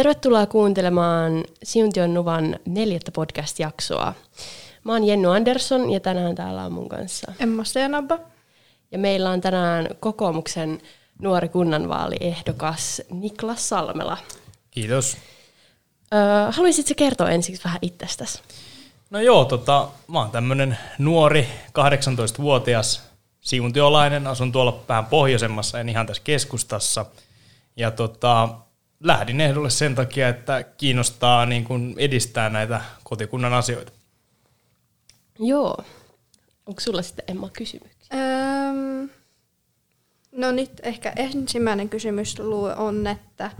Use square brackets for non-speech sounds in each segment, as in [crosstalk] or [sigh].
Tervetuloa kuuntelemaan Siuntion Nuvan neljättä podcast-jaksoa. Mä oon Jennu Andersson ja tänään täällä on mun kanssa Emma Steenabba. Ja meillä on tänään kokoomuksen nuori kunnanvaaliehdokas Niklas Salmela. Kiitos. Öö, haluaisitko kertoa ensiksi vähän itsestäsi? No joo, tota, mä oon tämmönen nuori, 18-vuotias siuntiolainen, asun tuolla vähän pohjoisemmassa, en ihan tässä keskustassa. Ja tota, lähdin ehdolle sen takia, että kiinnostaa niin kun edistää näitä kotikunnan asioita. Joo. Onko sulla sitten Emma kysymyksiä? Öm, no nyt ehkä ensimmäinen kysymys on, että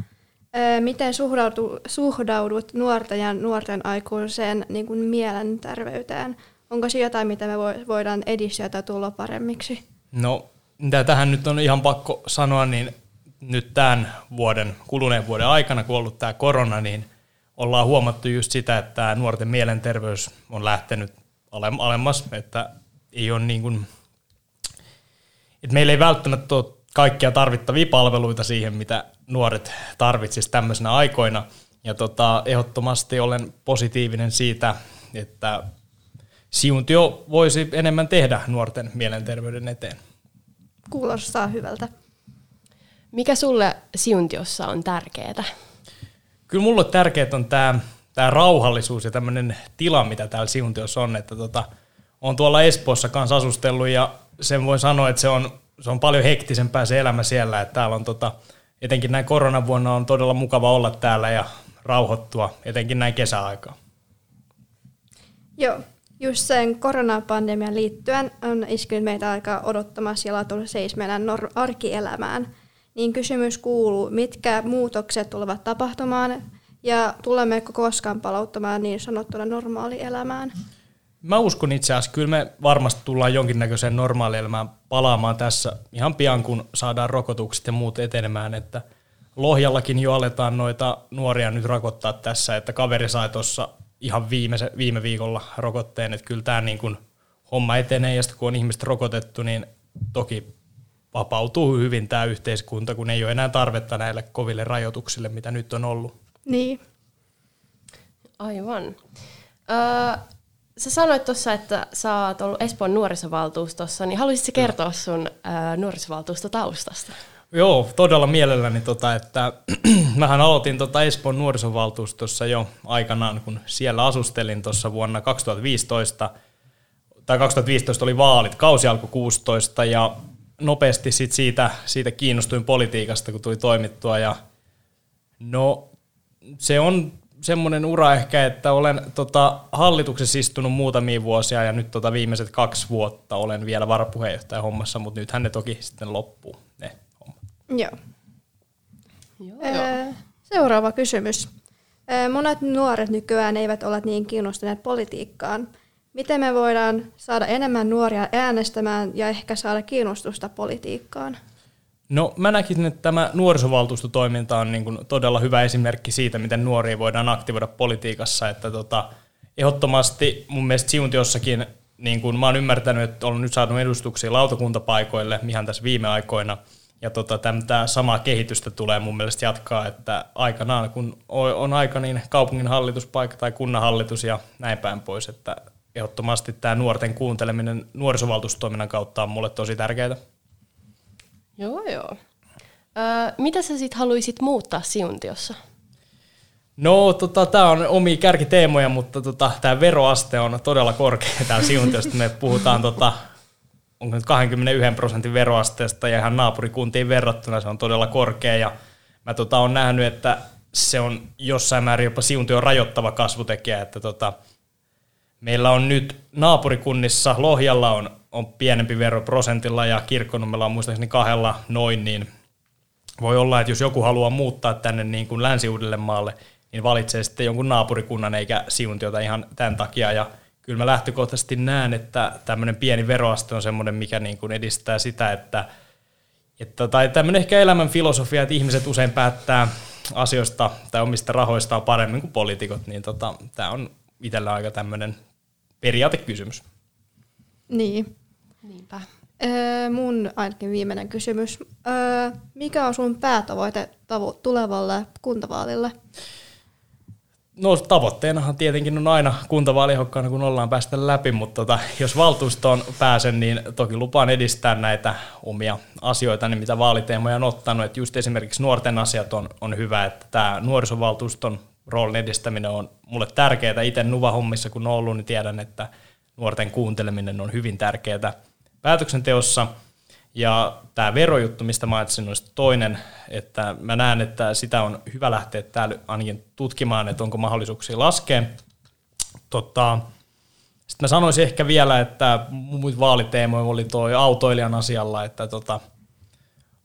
ö, miten suhdaudut, suhdaudut nuorten ja nuorten aikuiseen niin kuin mielenterveyteen? Onko se jotain, mitä me voidaan edistää tai tulla paremmiksi? No, mitä tähän nyt on ihan pakko sanoa, niin nyt tämän vuoden, kuluneen vuoden aikana, kun on ollut tämä korona, niin ollaan huomattu just sitä, että tämä nuorten mielenterveys on lähtenyt alemmas, että ei ole niin kuin, että meillä ei välttämättä ole kaikkia tarvittavia palveluita siihen, mitä nuoret tarvitsisivat tämmöisenä aikoina. Ja tota, ehdottomasti olen positiivinen siitä, että Siuntio voisi enemmän tehdä nuorten mielenterveyden eteen. Kuulostaa hyvältä. Mikä sulle Siuntiossa on tärkeää? Kyllä mulle tärkeää on tämä tää rauhallisuus ja tämmöinen tila, mitä täällä Siuntiossa on. Että tota, on tuolla Espoossa kanssa asustellut ja sen voin sanoa, että se on, se on paljon hektisempää se elämä siellä. Että täällä on tota, etenkin näin koronavuonna on todella mukava olla täällä ja rauhoittua, etenkin näin kesäaikaa. Joo, just sen koronapandemian liittyen on iskenyt meitä aika odottamassa ja tullut seis meidän nor- arkielämään – niin kysymys kuuluu, mitkä muutokset tulevat tapahtumaan ja tulemmeko koskaan palauttamaan niin sanottuna normaalielämään? Mä uskon itse asiassa, kyllä me varmasti tullaan jonkinnäköiseen normaalielämään palaamaan tässä ihan pian, kun saadaan rokotukset ja muut etenemään, että Lohjallakin jo aletaan noita nuoria nyt rokottaa tässä, että kaveri sai tuossa ihan viime, viime viikolla rokotteen, että kyllä tämä niin kuin homma etenee ja sitten kun on ihmiset rokotettu, niin toki vapautuu hyvin tämä yhteiskunta, kun ei ole enää tarvetta näille koville rajoituksille, mitä nyt on ollut. Niin. Aivan. Öö, sä sanoit tuossa, että sä oot ollut Espoon nuorisovaltuustossa, niin haluaisitko kertoa sun öö, nuorisovaltuustotaustasta? Joo, todella mielelläni, tota, että [clears throat] mähän aloitin tota Espoon nuorisovaltuustossa jo aikanaan, kun siellä asustelin tuossa vuonna 2015, tai 2015 oli vaalit, kausi alkoi 16, ja nopeasti sit siitä, siitä kiinnostuin politiikasta, kun tuli toimittua. Ja no, se on semmoinen ura ehkä, että olen tota, hallituksessa istunut muutamia vuosia ja nyt tota, viimeiset kaksi vuotta olen vielä varapuheenjohtaja hommassa, mutta nyt ne toki sitten loppuu ne hommat. Joo. Joo, joo. Seuraava kysymys. Monet nuoret nykyään eivät ole niin kiinnostuneet politiikkaan. Miten me voidaan saada enemmän nuoria äänestämään ja ehkä saada kiinnostusta politiikkaan? No mä näkisin, että tämä nuorisovaltuustotoiminta on niin kuin todella hyvä esimerkki siitä, miten nuoria voidaan aktivoida politiikassa. Että tota, ehdottomasti mun mielestä Siuntiossakin, niin kuin mä oon ymmärtänyt, että olen nyt saanut edustuksia lautakuntapaikoille ihan tässä viime aikoina. Ja tota, tämä samaa kehitystä tulee mun mielestä jatkaa, että aikanaan kun on aika, niin kaupungin hallituspaikka tai kunnanhallitus ja näin päin pois, että ehdottomasti tämä nuorten kuunteleminen nuorisovaltuustoiminnan kautta on mulle tosi tärkeää. Joo, joo. Öö, mitä sä sitten haluaisit muuttaa Siuntiossa? No, tota, tämä on omi kärkiteemoja, mutta tota, tämä veroaste on todella korkea täällä Siuntiossa. Me puhutaan, tota, onko nyt 21 prosentin veroasteesta ja ihan naapurikuntiin verrattuna se on todella korkea. Ja mä tota, on nähnyt, että se on jossain määrin jopa Siuntio rajoittava kasvutekijä, että tota, Meillä on nyt naapurikunnissa, Lohjalla on, on pienempi vero prosentilla ja Kirkkonummella on muistaakseni kahdella noin, niin voi olla, että jos joku haluaa muuttaa tänne niin kuin länsi maalle, niin valitsee sitten jonkun naapurikunnan eikä siuntiota ihan tämän takia. Ja kyllä mä lähtökohtaisesti näen, että tämmöinen pieni veroaste on semmoinen, mikä niin kuin edistää sitä, että, että tai tämmöinen ehkä elämän filosofia, että ihmiset usein päättää asioista tai omista rahoistaan paremmin kuin poliitikot, niin tota, tämä on itsellä aika tämmöinen periaatekysymys. Niin. Niinpä. Öö, mun ainakin viimeinen kysymys. Öö, mikä on sun päätavoite tavo- tulevalle kuntavaalille? No tavoitteenahan tietenkin on aina kuntavaalihokkaana, kun ollaan päästä läpi, mutta tota, jos valtuustoon pääsen, niin toki lupaan edistää näitä omia asioita, niin mitä vaaliteemoja on ottanut. Että just esimerkiksi nuorten asiat on, on hyvä, että tämä nuorisovaltuuston roolin edistäminen on mulle tärkeää. Itse Nuva-hommissa kun on ollut, niin tiedän, että nuorten kuunteleminen on hyvin tärkeää päätöksenteossa – ja tämä verojuttu, mistä mainitsin, on toinen, että mä näen, että sitä on hyvä lähteä täällä ainakin tutkimaan, että onko mahdollisuuksia laskea. Tota, sitten mä sanoisin ehkä vielä, että muut vaaliteemoja oli tuo autoilijan asialla, että tota,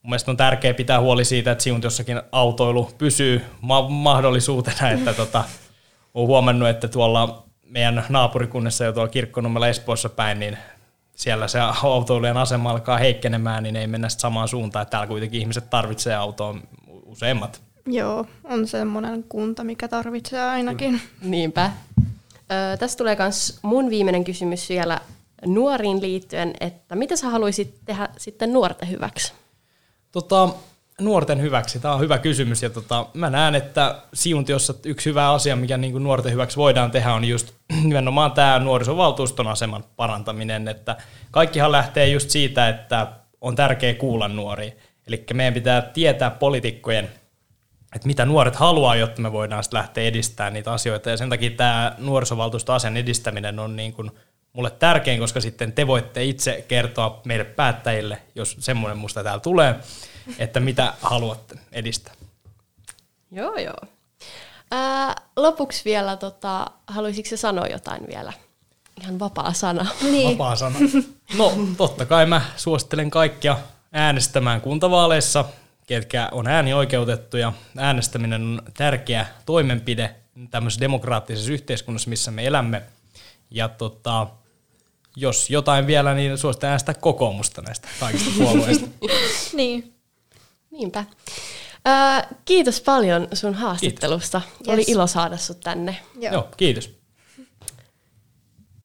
mun mielestä on tärkeää pitää huoli siitä, että jossakin autoilu pysyy ma- mahdollisuutena, että tota, olen huomannut, että tuolla meidän naapurikunnassa ja tuolla Kirkkonummella Espoossa päin, niin siellä se autoilijan asema alkaa heikkenemään, niin ei mennä samaan suuntaan, että täällä kuitenkin ihmiset tarvitsee autoa useimmat. Joo, on semmoinen kunta, mikä tarvitsee ainakin. Niinpä. Ö, tässä tulee myös mun viimeinen kysymys vielä nuoriin liittyen, että mitä sä haluaisit tehdä sitten nuorten hyväksi? Tota, nuorten hyväksi? Tämä on hyvä kysymys ja tota, mä näen, että Siuntiossa yksi hyvä asia, mikä niin nuorten hyväksi voidaan tehdä, on just [clears throat] nimenomaan tämä nuorisovaltuuston aseman parantaminen. Että kaikkihan lähtee just siitä, että on tärkeää kuulla nuoria. Eli meidän pitää tietää poliitikkojen, että mitä nuoret haluaa, jotta me voidaan sitten lähteä edistämään niitä asioita. Ja sen takia tämä nuorisovaltuustoasian edistäminen on niin kuin mulle tärkein, koska sitten te voitte itse kertoa meille päättäjille, jos semmoinen musta täällä tulee, että mitä haluatte edistää. Joo, joo. Ää, lopuksi vielä, tota, haluaisitko sanoa jotain vielä? Ihan vapaa sana. Niin. Vapaa sana. No, totta kai mä suosittelen kaikkia äänestämään kuntavaaleissa, ketkä on äänioikeutettuja. Äänestäminen on tärkeä toimenpide tämmöisessä demokraattisessa yhteiskunnassa, missä me elämme. Ja tota, jos jotain vielä, niin suosittelen äänestää kokoomusta näistä kaikista puolueista. [laughs] niin. Niinpä. Äh, kiitos paljon sun haastattelusta. Kiitos. Oli yes. ilo saada sut tänne. Joo, Joo kiitos.